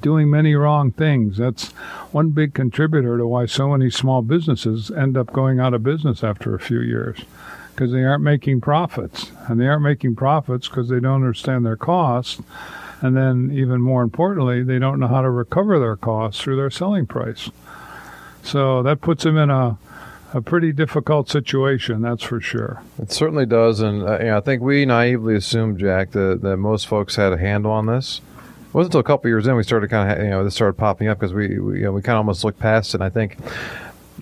doing many wrong things. That's one big contributor to why so many small businesses end up going out of business after a few years because they aren't making profits. And they aren't making profits because they don't understand their costs. And then, even more importantly, they don't know how to recover their costs through their selling price. So that puts them in a, a pretty difficult situation, that's for sure. It certainly does. And uh, you know, I think we naively assumed, Jack, that, that most folks had a handle on this. It wasn't until a couple years in we started kind of, you know, this started popping up because we, we, you know, we kind of almost looked past it. And I think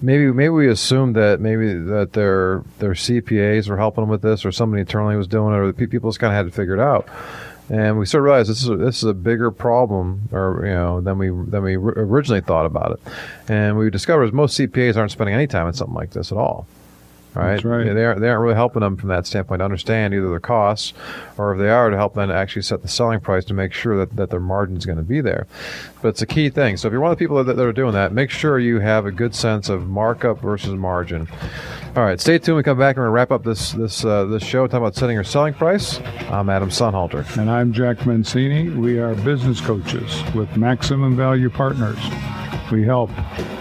maybe maybe we assumed that maybe that their their CPAs were helping them with this, or somebody internally was doing it, or the people just kind of had to figure it out. And we sort of realized this is a, this is a bigger problem, or you know, than we than we originally thought about it. And we discovered most CPAs aren't spending any time on something like this at all. Right? That's right. They aren't, they aren't really helping them from that standpoint to understand either their costs or if they are to help them actually set the selling price to make sure that, that their margin is going to be there. But it's a key thing. So if you're one of the people that, that are doing that, make sure you have a good sense of markup versus margin. All right, stay tuned. We come back and we're going to wrap up this this uh, this show talking about setting your selling price. I'm Adam Sonhalter. And I'm Jack Mancini. We are business coaches with Maximum Value Partners. We help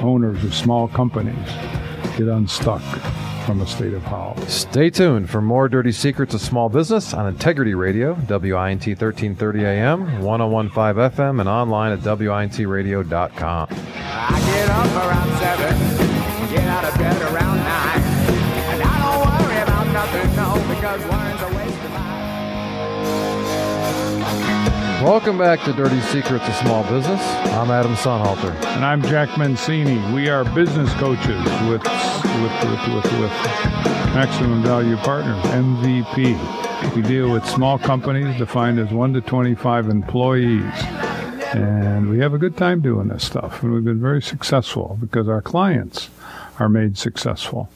owners of small companies get unstuck from a state of how. Stay tuned for more dirty secrets of small business on Integrity Radio, WINT 1330 AM, 1015 FM, and online at WINTradio.com. I get up around seven, get out of bed around Welcome back to Dirty Secrets of Small Business. I'm Adam Sonhalter. And I'm Jack Mancini. We are business coaches with with with with, with Maximum Value Partners (MVP). We deal with small companies defined as one to twenty-five employees, and we have a good time doing this stuff. And we've been very successful because our clients are made successful.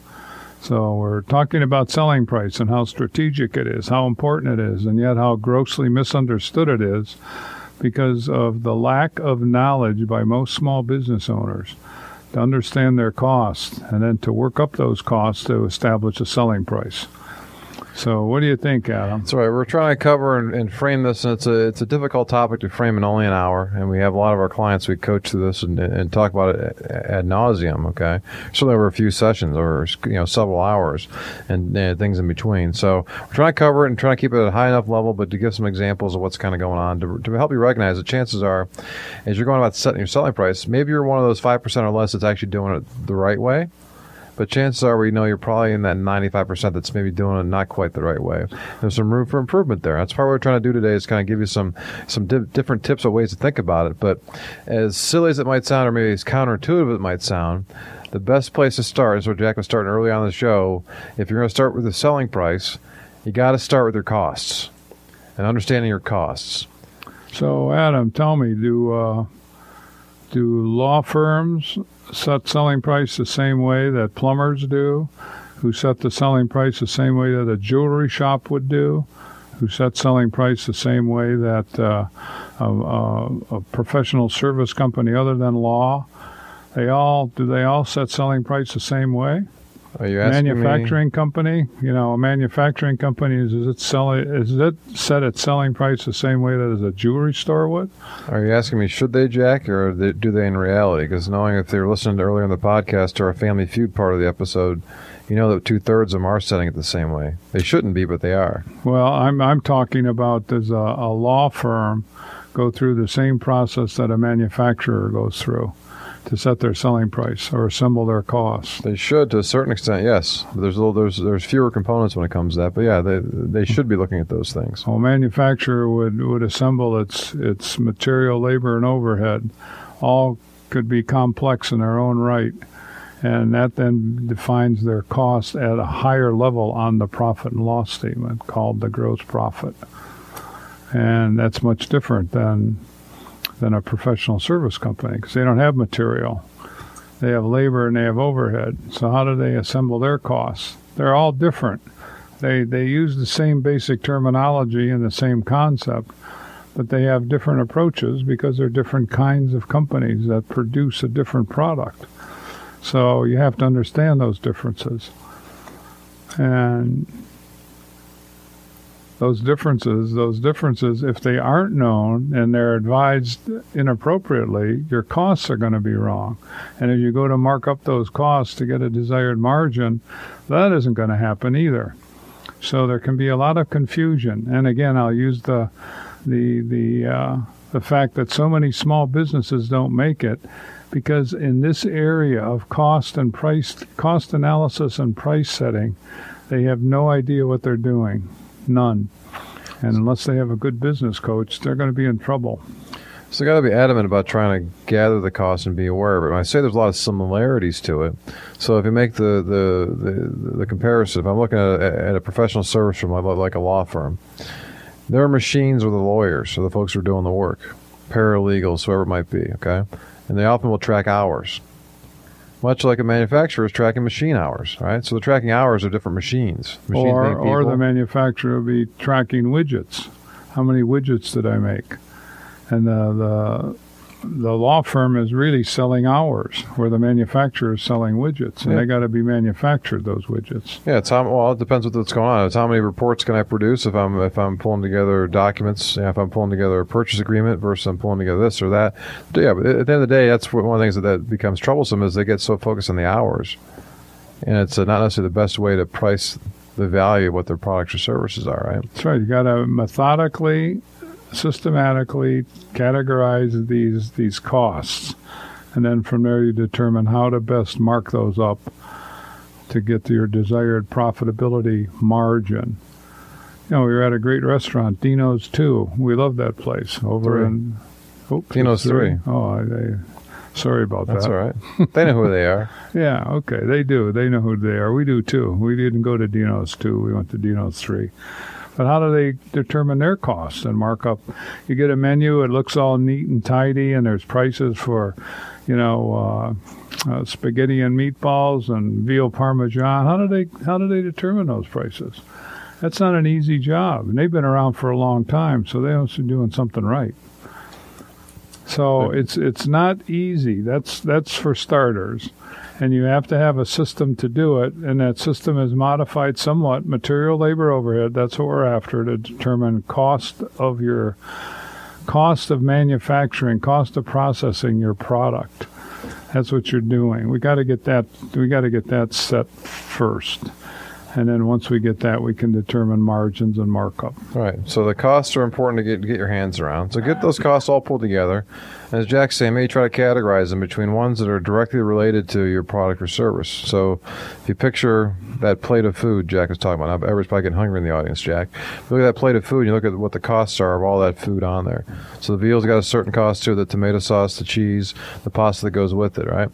So we're talking about selling price and how strategic it is, how important it is, and yet how grossly misunderstood it is because of the lack of knowledge by most small business owners to understand their costs and then to work up those costs to establish a selling price. So, what do you think, Adam? That's right. We're trying to cover and, and frame this, and it's a it's a difficult topic to frame in only an hour. And we have a lot of our clients we coach through this and, and talk about it ad nauseum. Okay, certainly over a few sessions or you know several hours and uh, things in between. So we're trying to cover it and trying to keep it at a high enough level, but to give some examples of what's kind of going on to, to help you recognize that chances are, as you're going about setting your selling price, maybe you're one of those five percent or less that's actually doing it the right way. But chances are we know you're probably in that 95% that's maybe doing it not quite the right way. There's some room for improvement there. That's part what we're trying to do today is kind of give you some some di- different tips or ways to think about it. But as silly as it might sound, or maybe as counterintuitive it might sound, the best place to start is what Jack was starting early on the show. If you're going to start with the selling price, you got to start with your costs and understanding your costs. So, Adam, tell me, do uh, do law firms set selling price the same way that plumbers do? Who set the selling price the same way that a jewelry shop would do? Who set selling price the same way that uh, a, a, a professional service company other than law? They all do. They all set selling price the same way Are you asking me? manufacturing company, you know, a manufacturing company is, is it selling is it set its selling price the same way that a jewelry store would? Are you asking me should they, Jack, or they, do they in reality? Because knowing if they're listening to earlier in the podcast or our Family Feud part of the episode, you know that two thirds of them are setting it the same way. They shouldn't be, but they are. Well, I'm I'm talking about does a, a law firm go through the same process that a manufacturer goes through to set their selling price or assemble their costs? They should to a certain extent, yes. There's a little, there's there's fewer components when it comes to that. But yeah, they they should be looking at those things. Well, a manufacturer would, would assemble its its material, labor, and overhead. All could be complex in their own right, and that then defines their cost at a higher level on the profit and loss statement, called the gross profit. And that's much different than than a professional service company because they don't have material. They have labor and they have overhead. So how do they assemble their costs? They're all different. They they use the same basic terminology and the same concept, but they have different approaches because they're different kinds of companies that produce a different product. So you have to understand those differences. And those differences, those differences, if they aren't known and they're advised inappropriately, your costs are going to be wrong. And if you go to mark up those costs to get a desired margin, that isn't going to happen either. So there can be a lot of confusion. And again, I'll use the the the uh, the fact that so many small businesses don't make it because in this area of cost and price cost analysis and price setting, they have no idea what they're doing. None. And unless they have a good business coach, they're going to be in trouble. So got to be adamant about trying to gather the cost and be aware of it. I say there's a lot of similarities to it, so if you make the the the, the comparison, if I'm looking at, at a professional service firm like, a law firm, their machines are the lawyers, or the folks who are doing the work, paralegals, whoever it might be. Okay, and they often will track hours. Much like a manufacturer is tracking machine hours, right? So the tracking hours of different machines. machines or or the manufacturer will be tracking widgets. How many widgets did I make? And the the the law firm is really selling hours, where the manufacturer is selling widgets, and Yeah. they got to be manufactured those widgets. Yeah, it's how well it depends what's going on. It's how many reports can I produce if I'm if I'm pulling together documents, yeah, if I'm pulling together a purchase agreement versus I'm pulling together this or that. Yeah, but at the end of the day, that's one of the things that, that becomes troublesome is they get so focused on the hours, and it's uh, not necessarily the best way to price the value of what their products or services are. Right? That's right. You got to methodically, systematically categorize these these costs, and then from there you determine how to best mark those up to get to your desired profitability margin. You know, we were at a great restaurant, Dino's Two. We love that place over Three. in. Oops, Dino's it's Three. Oh, they, sorry about That's that. That's all right. they know who they are. Yeah, okay, they do. They know who they are. We do too. We didn't go to Dino's two. We went to Dino's three. But how do they determine their costs and mark up? You get a menu. It looks all neat and tidy, and there's prices for, you know, uh, uh, spaghetti and meatballs and veal parmesan. How do they how do they determine those prices? That's not an easy job, and they've been around for a long time, so they must be doing something right. So it's it's not easy. That's that's for starters, and you have to have a system to do it. And that system is modified somewhat. Material, labor, overhead. That's what we're after to determine cost of your cost of manufacturing, cost of processing your product. That's what you're doing. We got to get that. We got to get that set first, and then once we get that, we can determine margins and markup. Right. So the costs are important to get get your hands around. So get those costs all pulled together. As Jack's saying, maybe try to categorize them between ones that are directly related to your product or service. So if you picture that plate of food Jack was talking about, everybody's probably getting hungry in the audience, Jack. Look at that plate of food and you look at what the costs are of all that food on there. So the veal's got a certain cost to it, the tomato sauce, the cheese, the pasta that goes with it, right?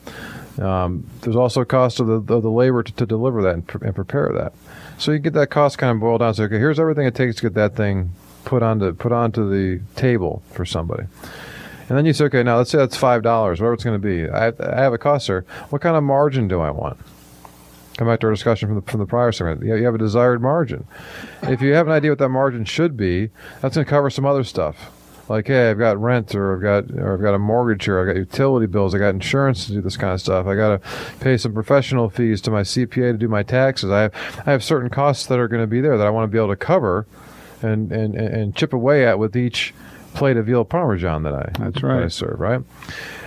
Um, there's also a cost of the, of the labor to, to deliver that and, and prepare that. So you get that cost kind of boiled down. So okay, here's everything it takes to get that thing put onto put onto the table for somebody. And then you say, okay, now let's say that's five dollars, whatever it's going to be. I, I have a cost there. What kind of margin do I want? Come back to our discussion from the from the prior segment. You have a desired margin. If you have an idea what that margin should be, that's going to cover some other stuff. Like, hey, I've got rent, or I've got, or I've got a mortgage, here, I've got utility bills, I got insurance to do this kind of stuff. I got to pay some professional fees to my CPA to do my taxes. I have, I have certain costs that are going to be there that I want to be able to cover, and and and and chip away at with each plate of veal parmesan that I That's that I serve, right?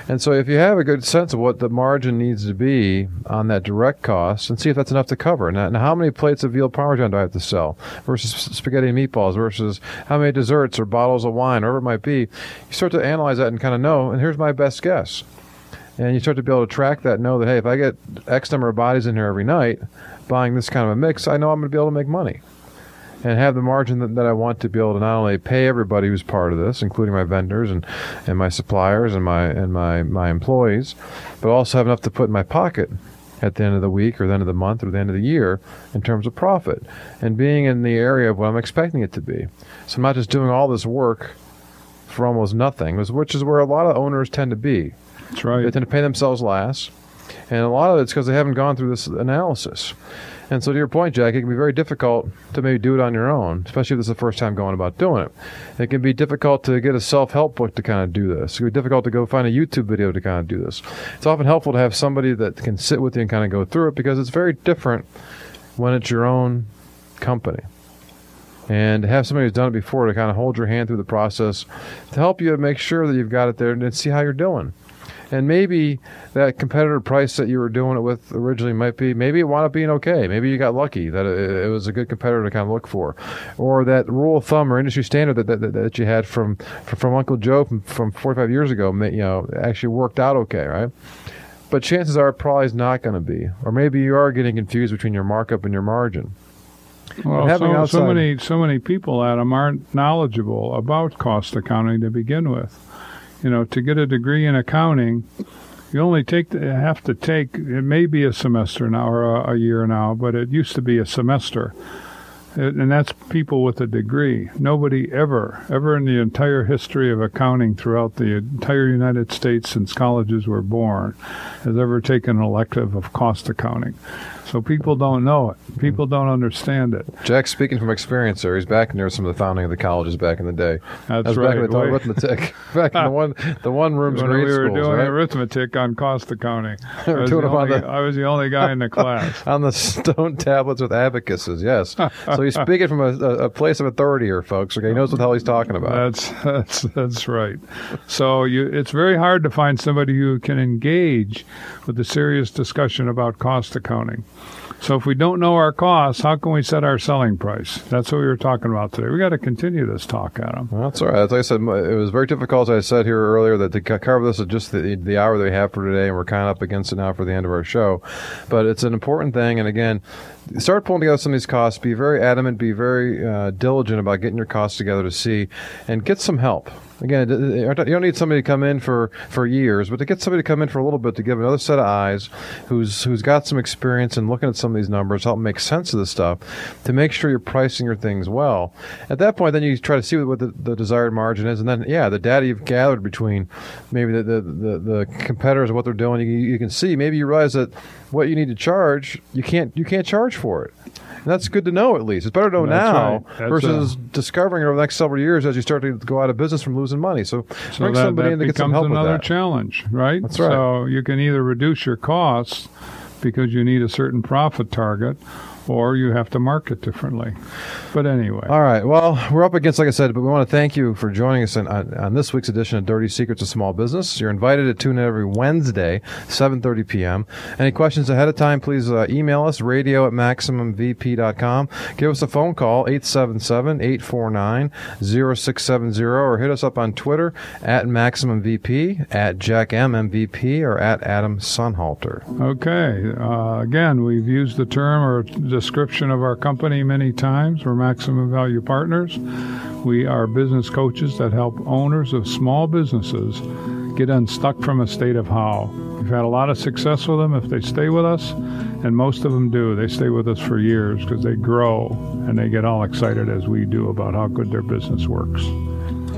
And so if you have a good sense of what the margin needs to be on that direct cost and see if that's enough to cover. Now, now how many plates of veal parmesan do I have to sell versus spaghetti and meatballs versus how many desserts or bottles of wine, or whatever it might be. You start to analyze that and kind of know, and here's my best guess. And you start to be able to track that, know that, hey, if I get X number of bodies in here every night buying this kind of a mix, I know I'm going to be able to make money and have the margin that, that I want to be able to not only pay everybody who's part of this, including my vendors and, and my suppliers and my and my, my employees, but also have enough to put in my pocket at the end of the week or the end of the month or the end of the year in terms of profit and being in the area of what I'm expecting it to be. So I'm not just doing all this work for almost nothing, which is where a lot of owners tend to be. That's right. They tend to pay themselves last. And a lot of it's because they haven't gone through this analysis. And so, to your point, Jack, it can be very difficult to maybe do it on your own, especially if this is the first time going about doing it. It can be difficult to get a self help book to kind of do this. It can be difficult to go find a YouTube video to kind of do this. It's often helpful to have somebody that can sit with you and kind of go through it because it's very different when it's your own company. And to have somebody who's done it before to kind of hold your hand through the process to help you make sure that you've got it there and see how you're doing. And maybe that competitor price that you were doing it with originally might be, maybe it wound up being okay. Maybe you got lucky that it, it was a good competitor to kind of look for. Or that rule of thumb or industry standard that, that, that you had from, from, from Uncle Joe from, from 45 years ago, you know, actually worked out okay, right? But chances are it probably is not going to be. Or maybe you are getting confused between your markup and your margin. Well, so, so many so many people, Adam, aren't knowledgeable about cost accounting to begin with. You know, to get a degree in accounting, you only take have to take it may be a semester now or a, a year now, but it used to be a semester. It- and that's people with a degree. Nobody ever, ever in the entire history of accounting throughout the entire United States since colleges were born has ever taken an elective of cost accounting. So people don't know it. People don't understand it. Jack's speaking from experience there. He's back near some of the founding of the colleges back in the day. That's That's right. back in the arithmetic. back in the one the one rooms when grade we were schools, doing right? arithmetic on cost accounting, I was, doing the only, the- I was the only guy in the class. on the stone tablets with abacuses. Yes. so he's speaking from a, a, a place of authority here, folks. Okay, he knows what the hell he's talking about. That's that's that's right. So you, it's very hard to find somebody who can engage with a serious discussion about cost accounting. So if we don't know our costs, how can we set our selling price? That's what we were talking about today. We got to continue this talk, Adam. Well, that's all right. As I said, it was very difficult, I said here earlier, that to co- cover this at just the, the hour that we have for today, and we're kind of up against it now for the end of our show. But it's an important thing, and again, start pulling together some of these costs. Be very adamant, be very uh, diligent about getting your costs together to see, and get some help. Again, you don't need somebody to come in for, for years, but to get somebody to come in for a little bit to give another set of eyes, who's who's got some experience in looking at some of these numbers, help make sense of this stuff, to make sure you're pricing your things well. At that point, then you try to see what the, the desired margin is, and then yeah, the data you've gathered between maybe the the, the, the competitors what they're doing, you, you can see. Maybe you realize that what you need to charge, you can't you can't charge for it. That's good to know at least. It's better to know That's now right. Versus uh, discovering it over the next several years as you start to go out of business from losing money. So, So bring that, somebody that in to get some help with another that. challenge, right? That's right. So you can either reduce your costs because you need a certain profit target, or you have to market differently. But anyway. All right. Well, we're up against, like I said, but we want to thank you for joining us on, on, on this week's edition of Dirty Secrets of Small Business. You're invited to tune in every Wednesday, 7.30 p.m. Any questions ahead of time, please uh, email us, radio at MaximumVP.com. Give us a phone call, 877-849-0670, or hit us up on Twitter at MaximumVP, at JackMMVP, or at Adam Sonhalter. Okay. Uh, again, we've used the term or description of our company many times. We're Maximum Value Partners. We are business coaches that help owners of small businesses get unstuck from a state of how. We've had a lot of success with them if they stay with us, and most of them do. They stay with us for years because they grow and they get all excited as we do about how good their business works.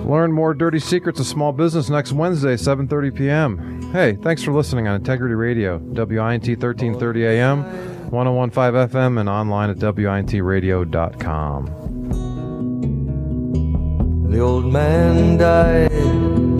Learn more dirty secrets of small business next Wednesday, 7:30 p.m. Hey, thanks for listening on Integrity Radio, WINT 1330 AM, 1015 FM, and online at WINTradio.com. The old man died